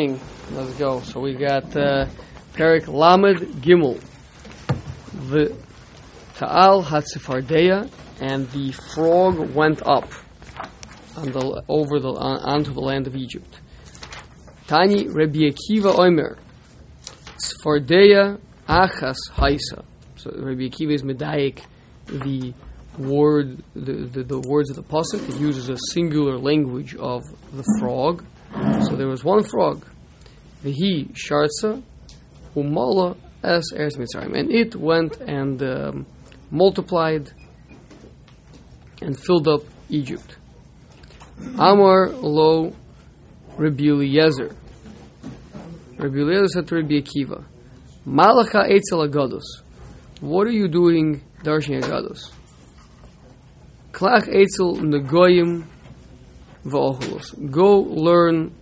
beginning. Let's go. So we got uh, Perik Lamed Gimel. The Ta'al Hatzifardea and the frog went up on the, over the, on, onto the land of Egypt. Tani Rabbi Akiva Omer. Sfardeya Achas Haisa. So Rabbi Akiva is Medayik, the word, the, the, the words of the pasuk. It uses a singular language of the frog. So there was one frog, Vihi Shartza, Umala as Eretz Mitzrayim, and it went and um, multiplied and filled up Egypt. Amar lo Rabbi Eliezer. Rabbi Eliezer said to Rabbi Akiva, Malacha Eitzel Agados. What are you doing, Darshan Agados? Klach Eitzel Negoyim V'Oholos. Go learn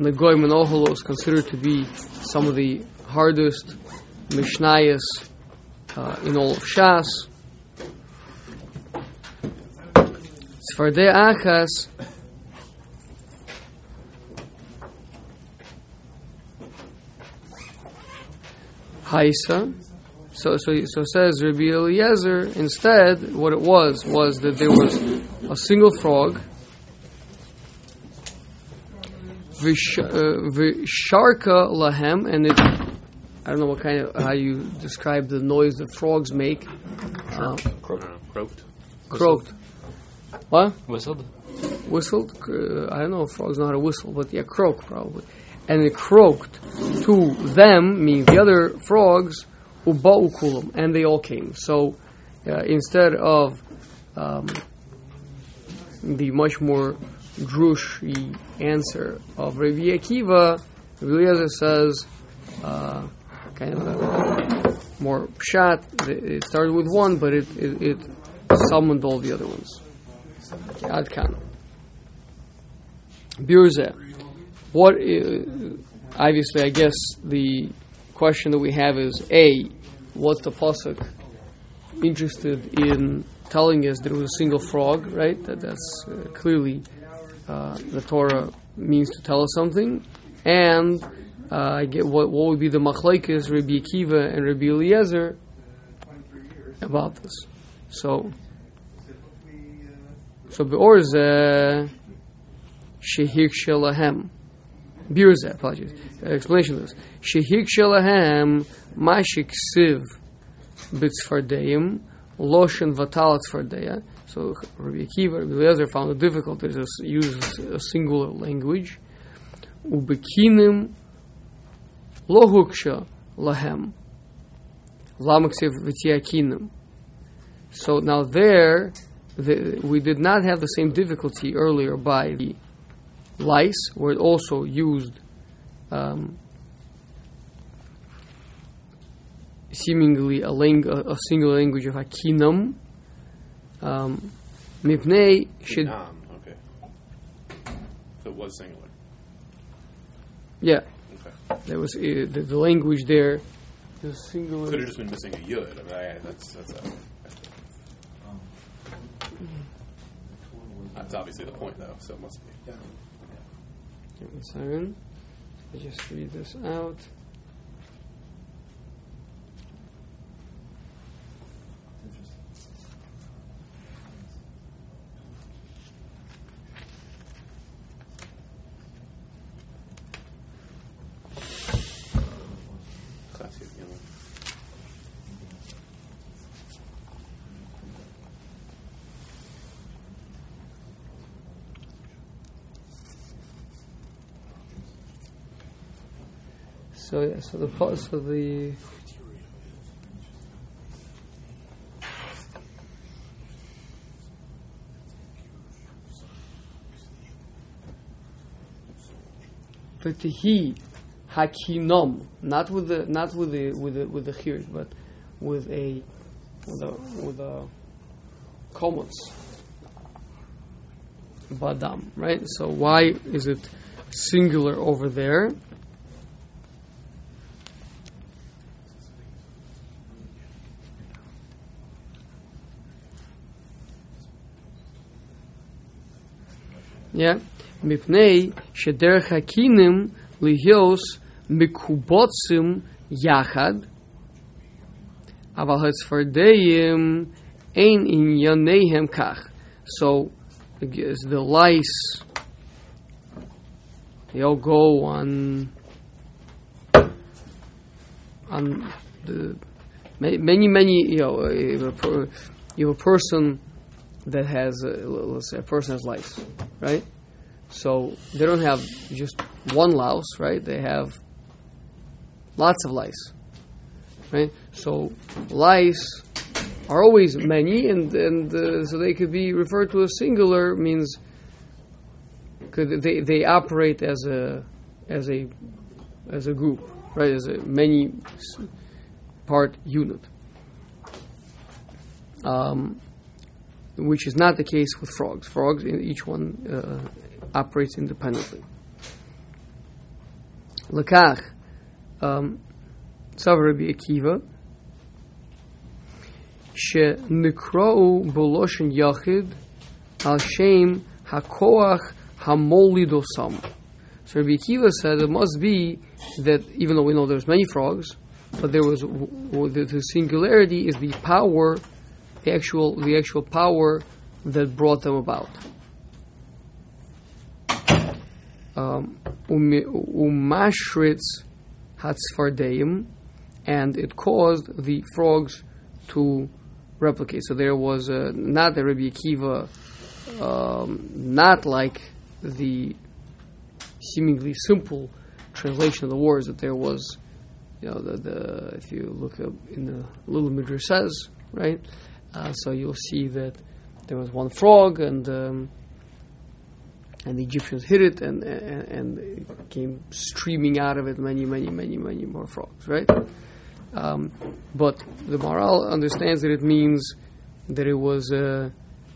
Negoyim and Oholos, considered to be some of the hardest Mishnayos uh, in all of Shas. Sfardei Achas Haisa. So, so, so says Rabbi Eliezer. Instead, what it was was that there was a single frog, visharka lahem, and it. I don't know what kind of how you describe the noise that frogs make. Uh, Croaked. Croaked. croaked. What? Whistled. Whistled? Uh, I don't know if frogs know how to whistle, but yeah, croak probably. And it croaked to them, meaning the other frogs, uba'u kulam, and they all came. So uh, instead of um, the much more drushy answer of Rabbi Akiva, Rabbi says, uh, kind of a more pshat. It started with one, but it, it, it summoned all the other ones. Ad kan. Birze. What? obviously, I guess the question that we have is a. What's the pasuk interested in telling us that it was a single frog? Right. That that's uh, clearly uh, the Torah means to tell us something. And uh, I get what what would be the machlekes Rabbi Akiva and Rabbi Eliezer about this. So. So beorze shehik shelahem. Birze, apologies. Explanation of this. Shehik shelahem mashik siv bitzfardeim loshen vatalat fardeya. So Rabbi Akiva, Rabbi Eliezer found it difficult to use a singular language. Ubekinim lohuksha lahem. Lamaksiv v'tiakinim. So now there, the, we did not have the same difficulty earlier by the lice, where it also used um, seemingly a, lang- a, a single language of Akinam. Um, Mipnei should, Nam. Okay. So it was singular. yeah, Okay. there was uh, the, the language there. The singular. Could have just been missing a yud. I mean, I, that's that's a. That's obviously the point, though. So it must be. Give me a second. I just read this out. Classy, you know. So so the so the V'tihi hakinom, not with the not with the with the with the here, but with a with a with a komos badam, right? So why is it singular over there? yeah? Mipnei sheder hakinim lihios mikubotsim yachad aval hatzfardeim ein in kach. So the lice, they all go on on the many many you know if a, if a person that has, uh, let's say a person has lice, right? So they don't have just one louse, right? They have lots of lice, right? So lice are always many, and and uh, so they could be referred to as singular means could they they operate as a as a as a group, right? As a many part unit. Um, which is not the case with frogs. Frogs, in each one uh, operates independently. Lakach, um, Tzav Rabbi Akiva, שנקראו בלושן יחיד על שם הכוח המוליד אותם. So Rabbi Akiva said it must be that even though we know there's many frogs, but there was w- w- the, the singularity is the power, the actual the actual power that brought them about. Um, umi- Umashritz hatzfardeim, and it caused the frogs to replicate. So there was uh, not the Rabbi Akiva, um, not like the seemingly simple translation of the words that there was, you know, the, the if you look up in the little midrash says, right? Uh, so you'll see that there was one frog and um, and the Egyptians hit it and, and and it came streaming out of it many many many many more frogs, right? Um, but the Maral understands that it means that it was uh,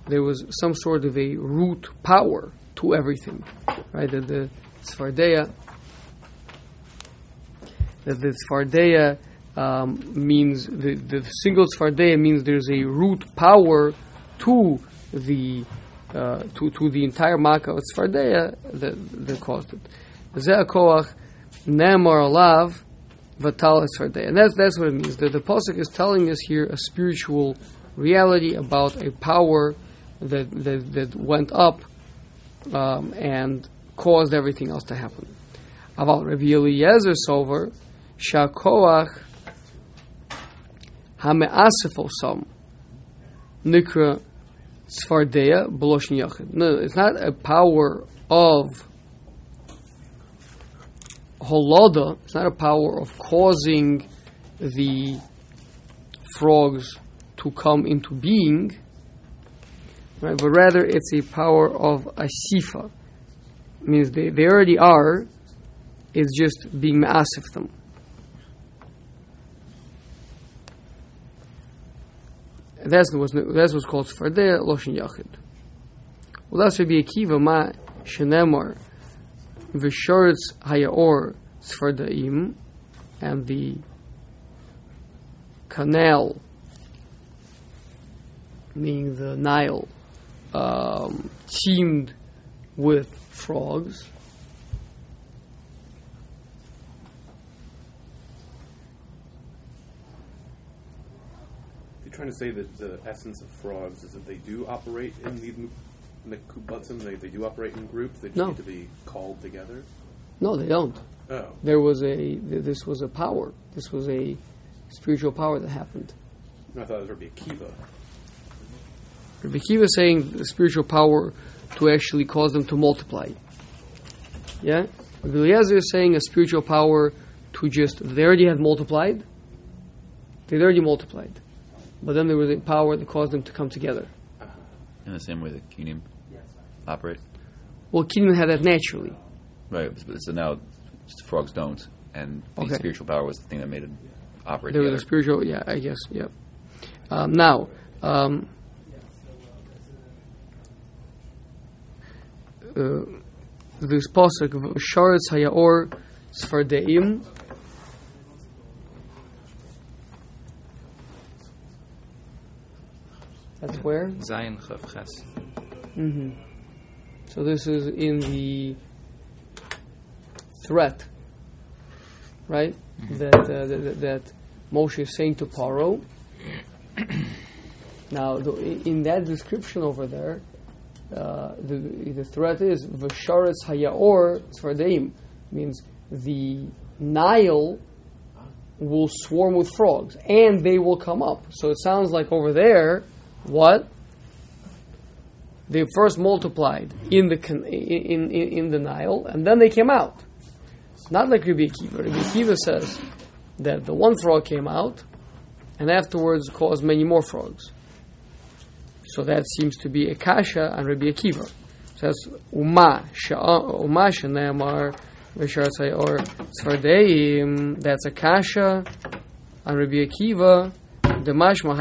there was some sort of a root power to everything, right? That the Sfardeya, that the Sfardeya um, means the the single Sfardeya means there's a root power to the uh, to to the entire Makkah of Sfardeya that that caused it. Zeh koach nemar alav Vatal Esfardeya. And that's, that's what it means. The, the Pasuk is telling us here a spiritual reality about a power that, that, that went up um, and caused everything else to happen. Aval Rabbi Eliezer Sover, Shakoach Hame'asif Osam, Nikra Sfardeya Boloshin Yachid. No, it's not a power of holoda, it's not a power of causing the frogs to come into being, right? But rather, it's a power of asifa. Means they, they already are. It's just being maasif them. That's what's that's what's called Sfardeh Loshin Yachid. Well, that's Rabbi Akiva Ma Shenemar Vishoritz Hayaor Sfardaim and the canal, meaning the Nile, um, teemed with frogs. Trying to say that the essence of frogs is that they do operate in the Mekubatzim, they, they do operate in groups, they just No. need to be called together? No, they don't. Oh. There was a th- this was a power. This was a spiritual power that happened. I thought it was Rabbi Akiva. Rabbi Akiva saying the spiritual power to actually cause them to multiply. Yeah? Rabbi Eliezer is saying a spiritual power to just, they already had multiplied. They'd already multiplied. But then there was a power that caused them to come together. In the same way that Kenim operate. Well, Kingdom had that naturally. Right. So now frogs don't, and the Okay. spiritual power was the thing that made it operate There was a spiritual, yeah, I guess, yep. Um, now, um, uh, this pasuk, Sharetz Hayaor Sfardeim, that's where? Zion Chav Ches. hmm So this is in the threat right? That, uh, that that Moshe is saying to Paro. now, the, in that description over there, uh, the the threat is v'sharetz hayaor tzvardeim means the Nile will swarm with frogs and they will come up. So it sounds like over there, what? They first multiplied in the in, in, in the Nile and then they came out. Not like Rabbi Akiva. Rabbi Akiva says that the one frog came out and afterwards caused many more frogs. So that seems to be Akasha and Rabbi Akiva. Says Uma sha'a Uma v'sharzai or tzvardeim. That's Akasha and Rabbi Akiva. The mashma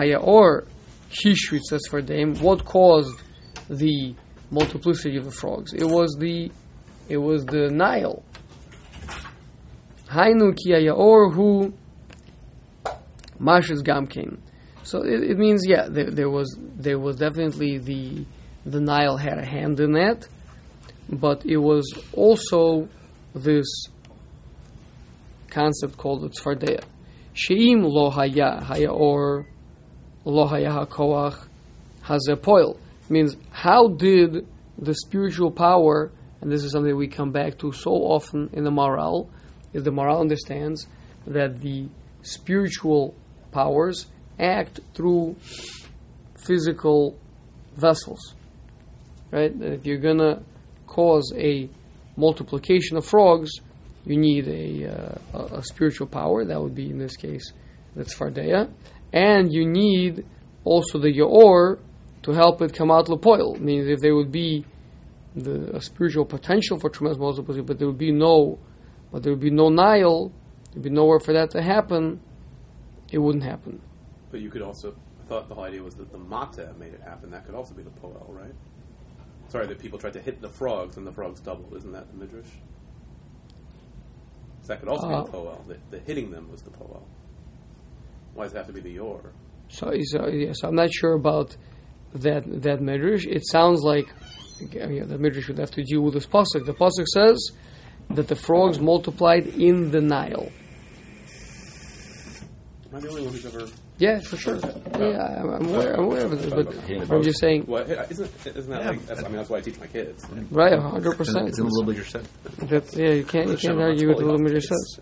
haya or for them, What caused the multiplicity of the frogs? It was the it was the Nile. Hainu or hu mashas gamkein. So it, it means, yeah, there, there was there was definitely the the Nile had a hand in that, but it was also this concept called the tzfardeya. Sheim lo haya haya or lo haya hakoach hazepoil means how did the spiritual power, and this is something we come back to so often in the Maral, is the Maral understands that the spiritual powers act through physical vessels. Right? If you're gonna cause a multiplication of frogs, you need a, uh, a, a spiritual power. That would be in this case the tzfardeya, and you need also the yaor to help it come out lepoil. Means if there would be the a spiritual potential for tremendous multiplication, but there would be no, but there would be no Nile, there'd be nowhere for that to happen. It wouldn't happen. But you could also, I thought the whole idea was that the mata made it happen. That could also be the poel, right? Sorry, that people tried to hit the frogs and the frogs doubled. Isn't that the midrash? So that could also Uh, be the poel. The, the hitting them was the poel. Why does it have to be the yor? So, so, yeah, so I'm not sure about that that midrash. It sounds like uh, yeah, the midrash would have to deal with this pasuk. The pasuk says that the frogs multiplied in the Nile. Am I the only one who's ever? Yeah, for sure. Yeah, I'm, I'm aware. I'm aware of this, but I'm just saying, What isn't isn't that like? That's, I mean, that's why I teach my kids. right? hundred It's in, percent. it's in the little bit you said. That's yeah. You can't you can't argue with what the midrash says.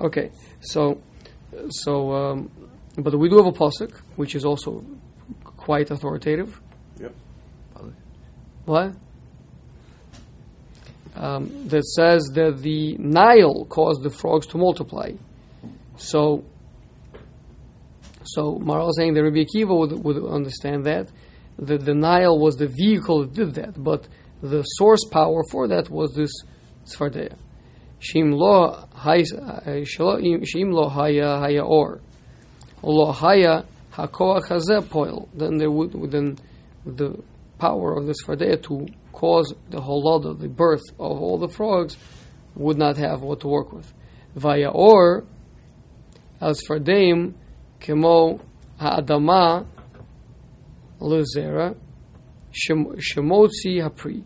Okay, so so um, but we do have a pasuk which is also quite authoritative. Yep. What? Um, that says that the Nile caused the frogs to multiply. So, so Maral saying that Rabbi Akiva would, would understand that that the Nile was the vehicle that did that, but the source power for that was this Tzfardeya. Shim lo hay- uh, shelo- shim lo haya haya or lo haya hakoach hazeh poil. Then there would then the power of this Tzfardeya to cause the holada, the birth of all the frogs, would not have what to work with. Vaya or as Tzfardeim kemo ha'adama lezera shem- shemotzi hapri,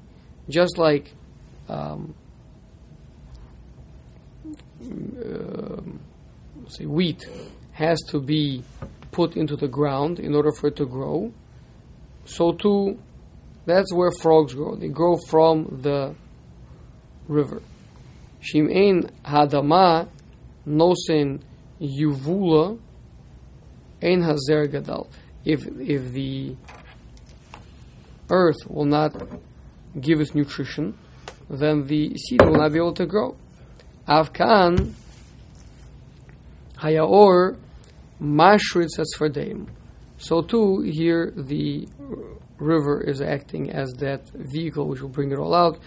just like um, um, say wheat has to be put into the ground in order for it to grow. So too, that's where frogs grow. They grow from the river. Shim'ein hadama nosen yuvula ein hazer gadal. If if the earth will not give us nutrition, then the seed will not be able to grow. Avkan hayaor mashritz asfardeim. So too here the river is acting as that vehicle which will bring it all out.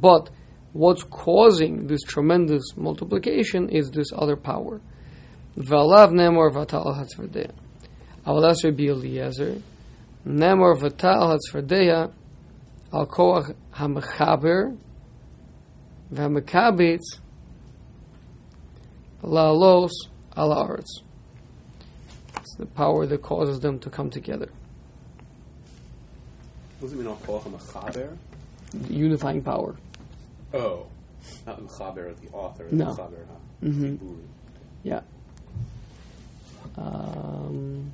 But what's causing this tremendous multiplication is this other power. V'alav nemor vatal hatzvardeya. Avalas Rabbi Eliezer. Nemor vatal hatzvardeya al koach hamechaber v'hamekabetz la'alos al haaretz. It's the power that causes them to come together. What does it mean? I'll call him a chaber. The unifying power. Oh, Not Uchaber, the author. No. Uchaber, huh? Mhm. Yeah. Um,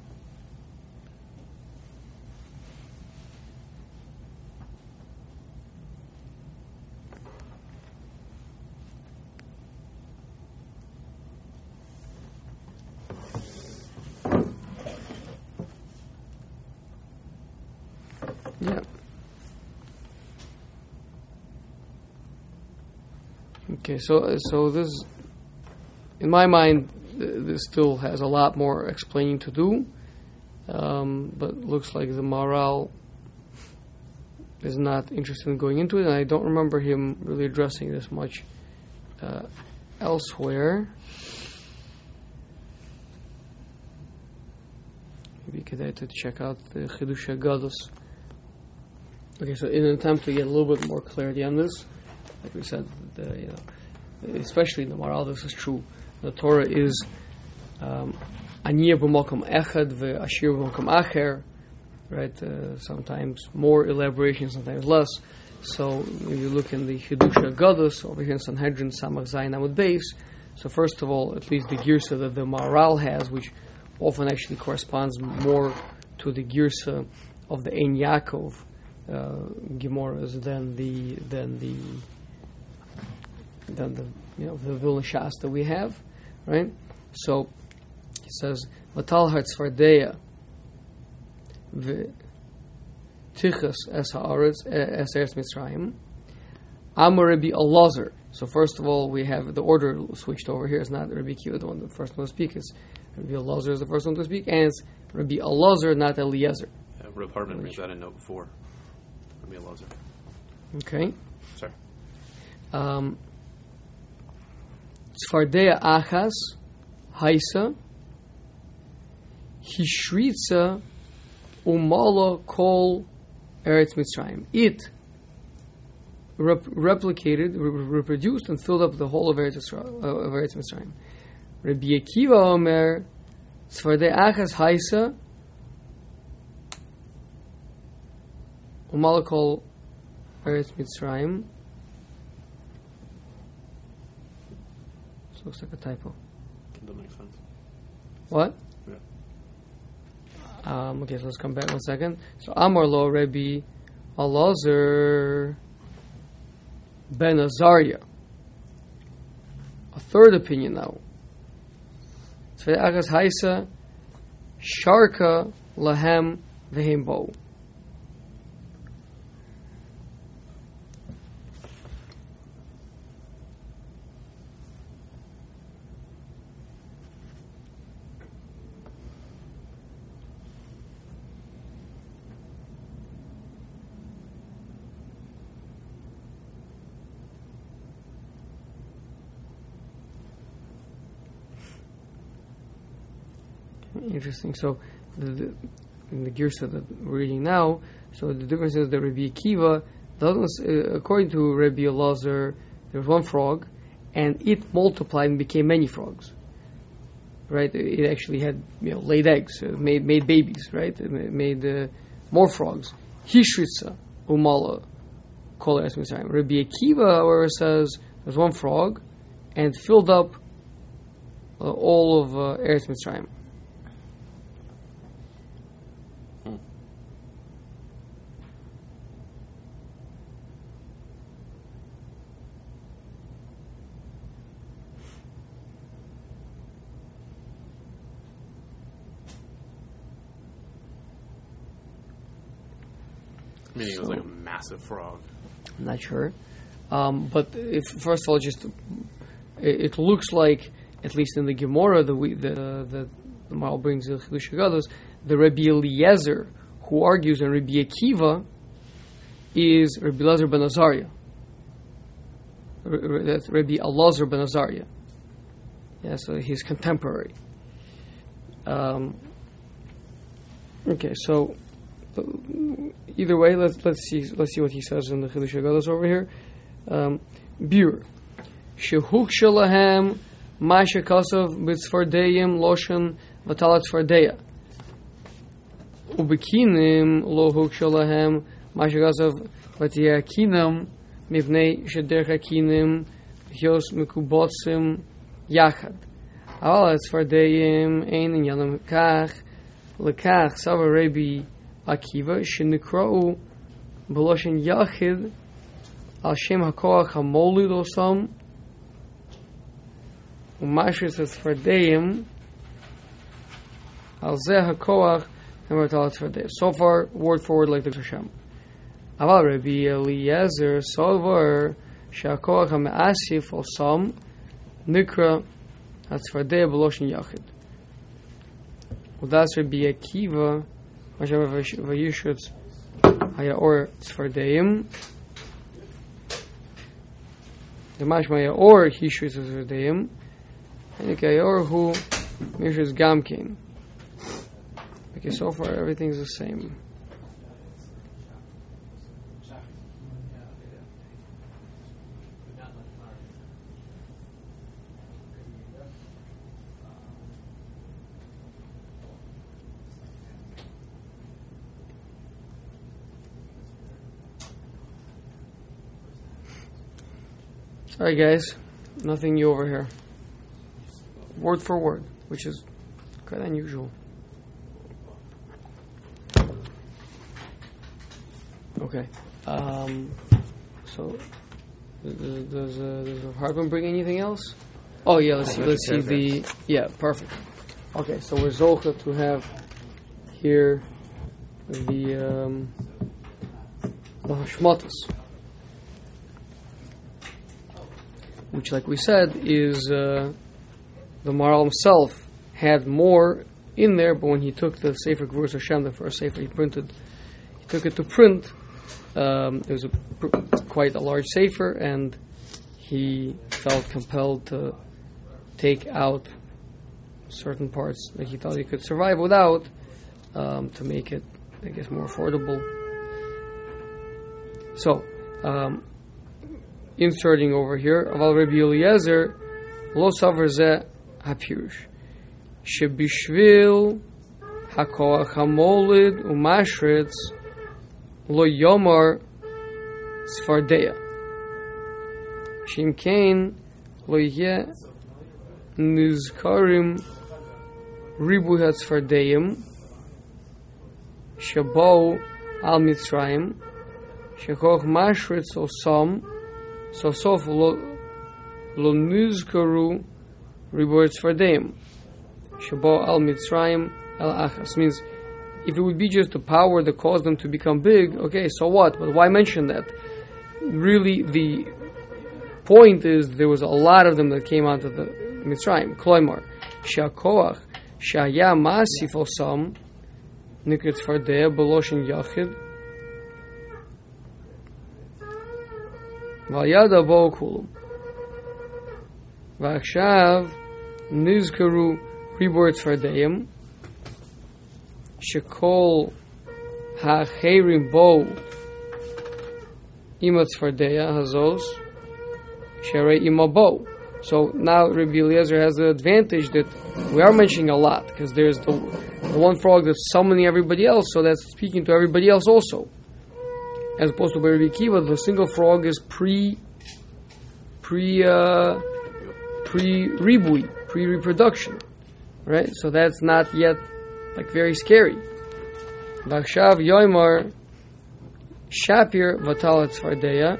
yeah. Okay, so so this in my mind, this still has a lot more explaining to do, um, but looks like the Maral is not interested in going into it, and I don't remember him really addressing this much uh, elsewhere. Maybe could I to check out the Chidusha Gadus. Okay, so in an attempt to get a little bit more clarity on this, like we said, the, you know, especially in the Maral, this is true the Torah is um, Aniya b'mokom echad ve'ashir b'mokom acher, right? Uh, sometimes more elaboration, sometimes less. So if you look in the Hidusha Gadus over here in Sanhedrin Samach Zayin Amud Beis, so first of all, at least the girsa that the Maral has, which often actually corresponds more to the girsa of the Ein Yaakov uh, Gemaras than the than the than the you know the Vilna Shas that we have right? So he says, "Vatal hartzvardeya v'tichas es haaretz es eretz Mitzrayim." Amar Rabbi Elazar. So first of all, we have the order switched over here. It's not Rabbi Kiva, the one the first one to speak. It's Rabbi Elazar is the first one to speak, and it's Rabbi Elazar, not Eliezer. Uh, Reb Hartman that in note four. Rabbi Elazar. Okay. Sorry. Um, Tzfardea achas, haisa, hishritza, umala kol eretz Mitzrayim. It rep- replicated, re- reproduced, and filled up the whole of Eretz, Yisrael, uh, of Eretz Mitzrayim. Rabbi Akiva Omer, Tzfardea achas, haisa, umala kol Eretz Mitzrayim. So looks like a typo. That makes sense. What? Yeah. Um, okay, so let's come back one second. So Amar lo Rebbe Alazar ben Azariah. A third opinion now. Tzvei Agas Haisa Sharka Lahem Vehem Bo. Interesting. So, the, the, in the Girsa that we're reading now, so the difference is that Rabbi Akiva doesn't, uh, according to Rabbi Elazar, there was one frog, and it multiplied and became many frogs. Right? It actually had you know laid eggs, uh, made made babies. Right? It made uh, more frogs. Hishritza umala kol eretz Mitzrayim. Rabbi Akiva, it says there's one frog, and filled up uh, all of uh, Eretz Mitzrayim. Meaning it was frog. I'm not sure. Um, but if first of all, just it, looks like, at least in the Gemara, the we- the the, the Maral brings the Chidush the Rabbi Eliezer who argues and Rabbi Akiva is Rabbi Elazar ben Azariah. That's Rabbi Elazar ben Azariah. Yeah, so he's contemporary. Um, okay, so uh, either way, let's let's see let's see what he says in the Chidush Haggadahs over here. Um, Bur. Shehuk shalahem masha kasav b'tzfardeyim loshen v'talat tzfardeya. Ubekinim lo huk shalahem masha kasav v'tiyakinam mivnei shederch hakinim hios mekubotzim yachad. אבל הצפרדעים אין עניינם כך, לכך סבר רבי Akiva shenikra'u b'loshen yachid al shem hakoach hamolid osam umashis esfardeim al zeh hakoach emertal esfardeim. So far, word forward, like the Hashem. Aval Rabbi Eliezer sovar shakoach hamasif osam nikra esfardeim b'loshen yachid. Well, that's Rabbi Akiva. Vayishutz Hayaor Tzfardeim. The Mashmaya Or Hishutz Tzfardeim. And the Hayaor who Mishutz Gamkin. Okay, so far everything's the same. Alright, guys, nothing new over here. Word for word, which is quite unusual. Okay. Um, so, does, does, uh, does Harbin bring anything else? Oh yeah, let's see. Let's see the yeah, perfect. Okay, so we're zocha to have here the um, the hashmatas. Which, like we said, is uh, the Maral himself had more in there, but when he took the Sefer Gvurus Hashem, the first Sefer he printed, he took it to print. Um, it was a, pr- quite a large Sefer, and he felt compelled to take out certain parts that he thought he could survive without um, to make it, I guess, more affordable. So, um, inserting over here, Aval Rabbi Eliezer, lo savar ze hapirush. Shebishvil hakoach hamolid umashritz lo yomar sfardeya. Shimkein lo ye nizkarim ribu hatzfardeyim shabo al mitzrayim shechoch mashritz osam so sof lo lo nizkaru rewards for them. Shabo al Mitzrayim el Achas means if it would be just the power that caused them to become big, okay, so what? But why mention that? Really, the point is there was a lot of them that came out of the Mitzrayim. Kloimar, Shakoach, Shaya Masif Osam, Nikrit Fardeh, Beloshin Yachid, וידע בו כולם. ועכשיו נזכרו ריבור צפרדעים, שכל האחרים בו עם הצפרדע הזאת, שהרי עמו בו. So now Rabbi Eliezer has the advantage that we are mentioning a lot because there's the, the one frog that's summoning everybody else, so that's speaking to everybody else also as opposed to Rabbi Akiva, the single frog is pre pre uh, pre ribui, pre reproduction, right? So that's not yet like very scary. Vakshav Yoimar Shapir Vatalat Svardeya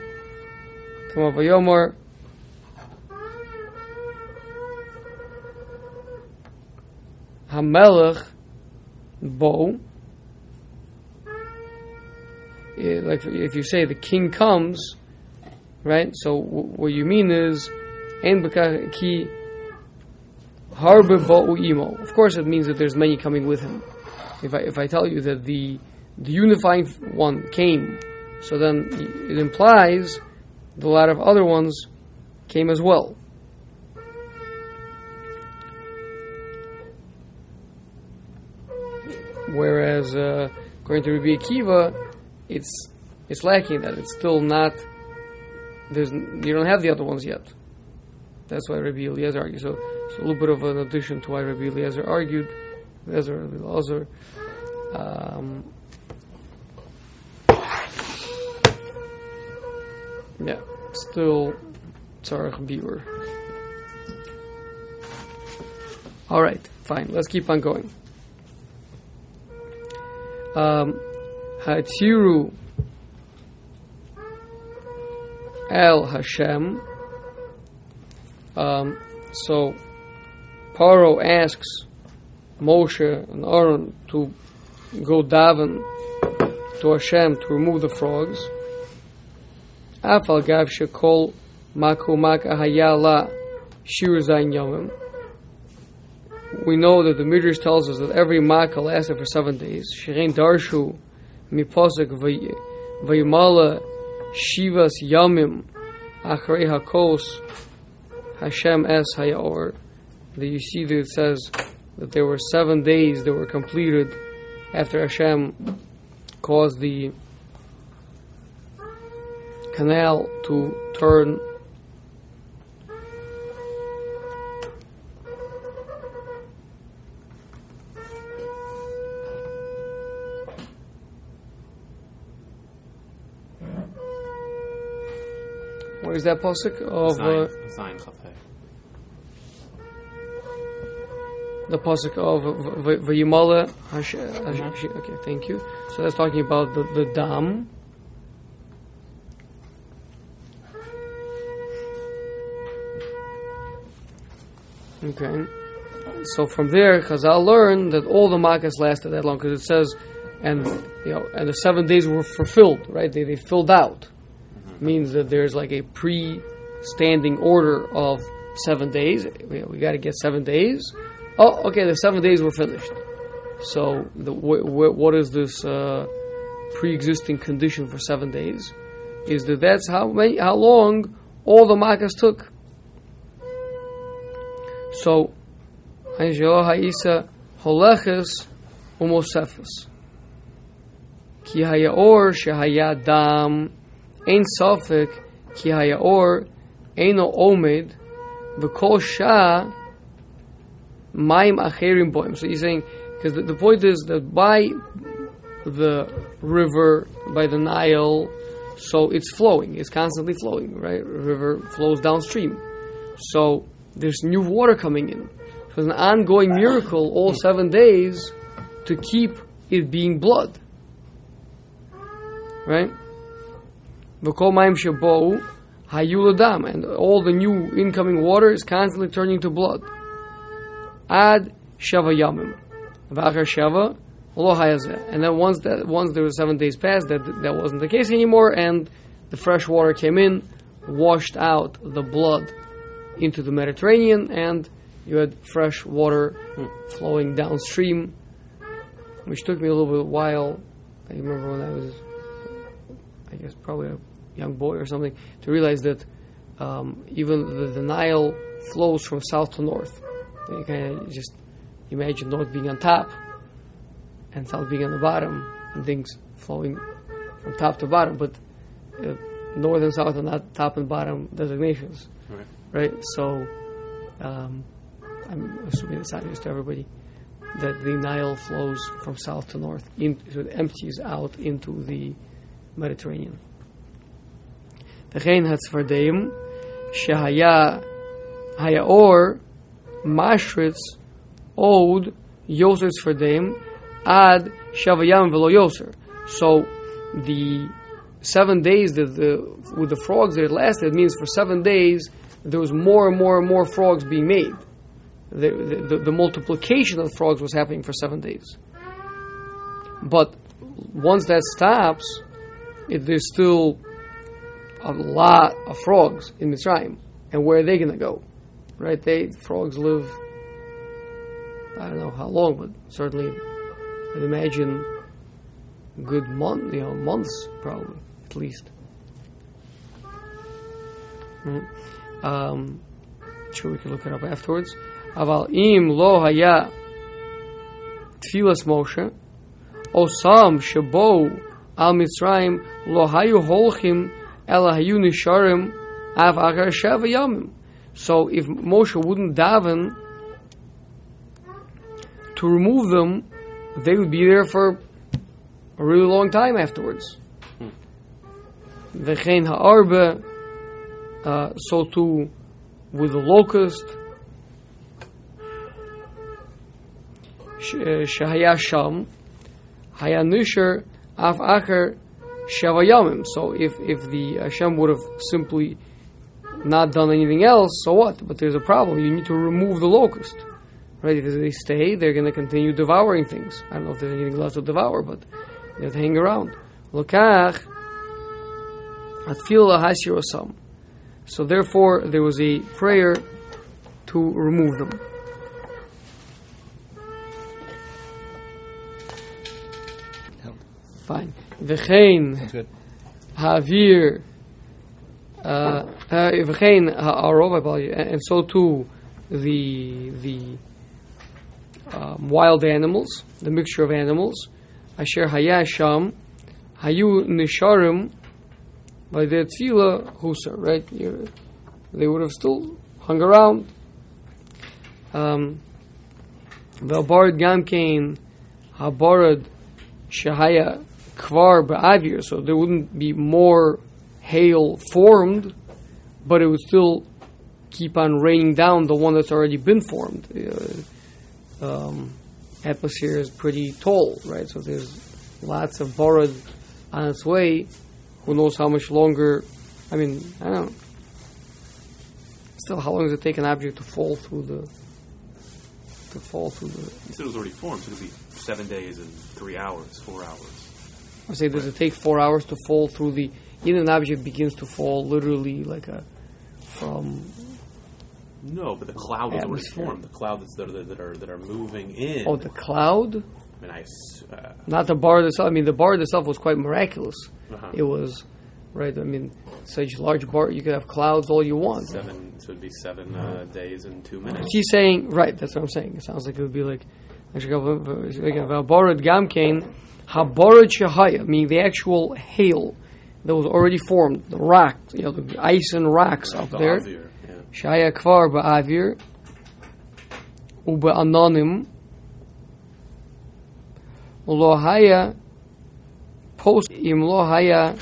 Kama Vayomar Hamelech Bo like if you say the king comes, right? So w- what you mean is, en ki harbe imo. Of course, it means that there's many coming with him. If I if I tell you that the the unifying one came, so then it implies the lot of other ones came as well. Whereas, uh, according to Rabbi Akiva, it's it's lacking that it's still not there's you don't have the other ones yet. That's why Rabbi Eliezer argued. So it's a little bit of an addition to why Rabbi Eliezer argued. Eliezer, Rabbi Eliezer. Um, yeah, still tzarech biur. All right, fine. Let's keep on going. Um, Hatiru El Hashem. Um, so Paro asks Moshe and Aaron to go daven to Hashem to remove the frogs. Afal gav shekol mako maka hayala shir yomim. We know that the Midrash tells us that every makkah lasted for seven days. Shirein darshu miposek vayimala shivas yamim achrei hakos Hashem es hayaor. That you see that it says that there were seven days that were completed after Hashem caused the canal to turn Where is that pasuk of uh, Zion the pasuk of V- V- Vayimala Hash- Hash- Okay, thank you. So that's talking about the, the dam. Okay. So from there, Chazal learned that all the Makkahs lasted that long because it says, and you know, and the seven days were fulfilled, right? They they filled out. Means that there's like a pre-standing order of seven days. We, we got to get seven days. Oh, okay, the seven days were finished. So the wh- wh- what is this uh, pre-existing condition for seven days? Is that that's how many how long all the Makkahs took. So, Anjelo Haisa. Ki hayaor shehaya dam ein sofik ki hayaor eino omed v'kol shah maim acherim boim. So he's saying because the, the point is that by the river, by the Nile, so it's flowing. It's constantly flowing, right? River flows downstream, so there's new water coming in. So it's an ongoing miracle all seven days to keep it being blood, right? V'kol maim shebo hayuladam, and all the new incoming water is constantly turning to blood. Ad shava yamim, v'achar hayazeh. And then once that once there seven days passed, that that wasn't the case anymore, and the fresh water came in, washed out the blood into the Mediterranean, and you had fresh water flowing downstream, which took me a little bit while. I remember when I was, I guess, probably young boy or something, to realize that um, even the, the Nile flows from south to north. You of just imagine north being on top and south being on the bottom, and things flowing from top to bottom. But uh, north and south are not top and bottom designations Right. right? So, um, I'm assuming it's obvious to everybody that the Nile flows from south to north, in, so it empties out into the Mediterranean. וכן הצפרדעים שהיה היאור משריץ עוד יוסר צפרדעים עד שבע ים ולא יוסר. So the seven days that the with the frogs that it lasted means for seven days there was more and more and more frogs being made. The, the, the, the multiplication of frogs was happening for seven days. But once that stops, it, there's still a lot of frogs in Mitzrayim. And where are they going to go? Right? They frogs live. I don't know how long, but certainly, I'd imagine good month, you know, months probably at least. Mm. Um, sure, we can look it up afterwards. Aval im lo haya tfilas Moshe, osam shabo al Mitzrayim lo hayu holchim ela av. So if Moshe wouldn't daven to remove them, they would be there for a really long time afterwards. V'chein uh, so too with the locust. Uh, Shahaya Sham, Haya Nisher, Af Acher, Shavayamim. So if, if the Hashem would have simply not done anything else, so what? But there's a problem. You need to remove the locust. Right? If they stay, they're going to continue devouring things. I don't know if there's anything left to devour, but they have to hang around. Lokach, atfil hasirosam. So therefore, there was a prayer to remove them. Fine. V'chein That's good. Havir, v'chein ha'arov, I apologize, and so too the the um, wild animals, the mixture of animals, asher hayasham, hayu nisharim, by their tefillah husa, right? You, they would have still hung around. Um, Velbarad gamkein, habarad shahaya kvar ba'avir, so there wouldn't be more hail formed, but it would still keep on raining down the one that's already been formed. Uh, um, atmosphere is pretty tall, right? So there's lots of borod on its way. Who knows how much longer? I mean, I don't know. Still, how long does it take an object to fall through the to fall through the? You said it was already formed, so it could be seven days and three hours, four hours. I say, does it take four hours to fall through the? In an object begins to fall literally like a from No, but the cloud was already Atmosphere. formed. The clouds that are, that are that are moving in. oh the cloud, I mean, I s- uh, not the bar itself. I mean, the bar itself was quite miraculous. uh-huh. It was right. I mean, such large bar, you could have clouds all you want. seven. So it'd be seven uh, days and two minutes. He's saying right. That's what I'm saying. It sounds like it would be like Valborod Gamkain Haborod Shahaya, meaning the actual hail that was already formed, the rock, you know, the ice and rocks up The there. Shaya Kvar Ba'avir Uba Anonim Lohaya Post Im Lohaya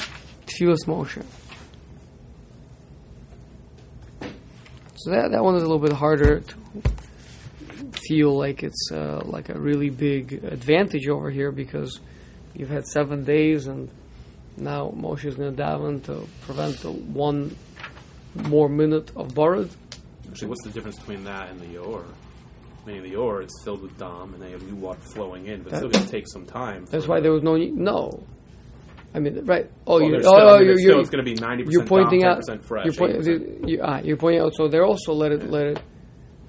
Tfilas Moshe. So that, that one is a little bit harder to feel like it's uh, like a really big advantage over here because you've had seven days and now Moshe is going to daven to prevent the one more minute of borod. Actually, what's the difference between that and the Yor? Meaning the Yor, it's filled with dam, and they have new water flowing in, but it's still going to take some time. That's why the- there was no need. No, I mean, right? Oh, Well, you, there's oh, still, I mean, you're, it's still, you're, it's going to be ninety percent. you're pointing dam, out. fresh. You're, point, 80%. you, ah, you're pointing out. So they're also let it let it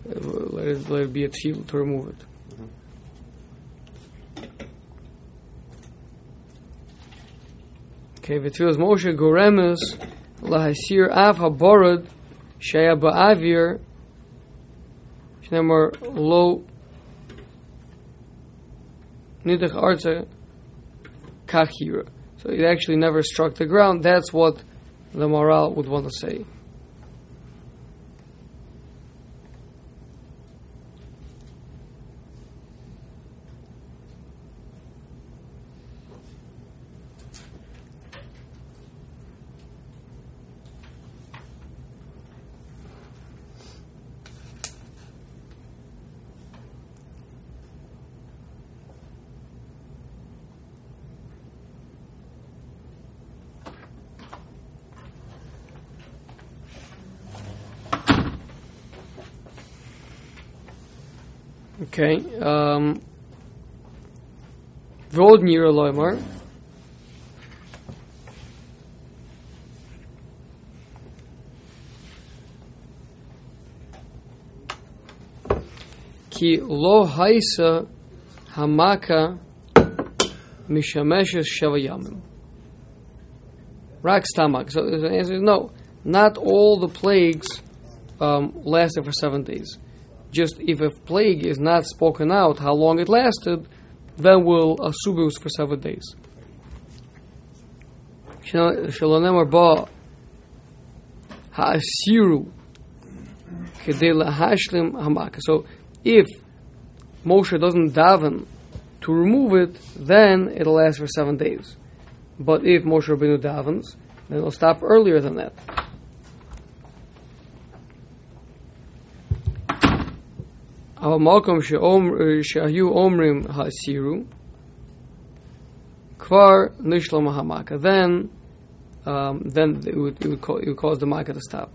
uh, let it let it be a tefillah to remove it. Okay, v'tfilas Moshe goremes lahasir av haborod shaya ba'avir shnemar lo nidach arza kachira. So it actually never struck the ground. That's what the Maral would want to say. Okay. Um, ועוד נראה לומר, כי לא הייסה המכה משמשת שבע ימים. רק stomach. So the answer is no. Not all the plagues um, lasted for seven days. just if a plague is not spoken out, how long it lasted, then we'll assume it was for seven days. So if Moshe doesn't daven to remove it, then it'll last for seven days. But if Moshe Rabbeinu davens, then it'll stop earlier than that. אבל מקום שאומר- שהיו אומרים הסירו, כבר נשלם המכה. Then, um, then it would, it would, ca- it would cause the makkah to stop.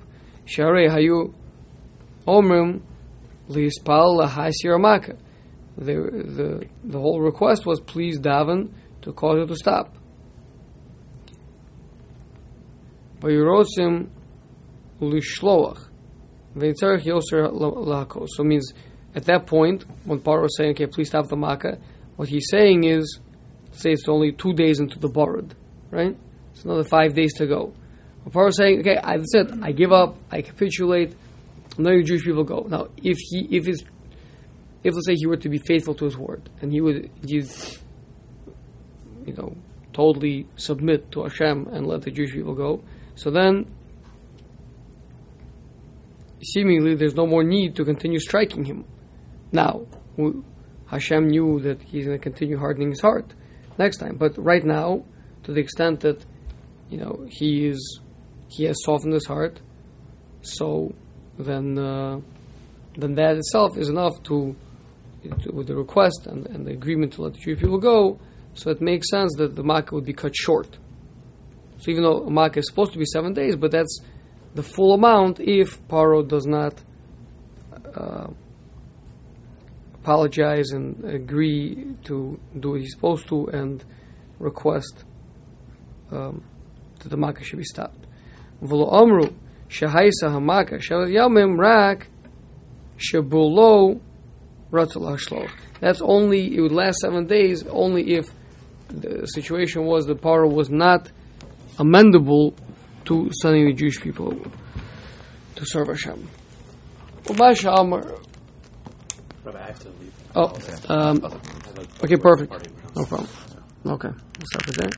שהרי היו אומרים להספל להסיר המכה. The, the, the whole request was please daven to cause it to stop. וירוצים לשלוח. ויצטרך יוסר להכל. So it means at that point, when Paro is saying, okay, please stop the makkah, what he's saying is, say it's only two days into the barad, right? It's another five days to go. When Paro is saying, okay, I, that's it, I give up, I capitulate, now you Jewish people go. Now, if he, if it's, if let's say he were to be faithful to his word, and he would, you know, totally submit to Hashem and let the Jewish people go, so then seemingly there's no more need to continue striking him. Now, Hashem knew that he's going to continue hardening his heart next time, but right now, to the extent that you know he is, he has softened his heart, so then uh, then that itself is enough to, to with the request and, and the agreement to let the Jewish people go. So it makes sense that the makkah would be cut short. So even though makkah is supposed to be seven days, but that's the full amount if Paro does not uh, apologize and agree to do what he's supposed to and request um, that the makkah should be stopped. V'lo shehaisa hamaka shevet yamim rak shebulo. That's only it would last seven days only if the situation was the power was not amendable to sending the Jewish people to serve Hashem. I have to. Oh, um, okay, perfect. No problem. Okay, we'll stop it there.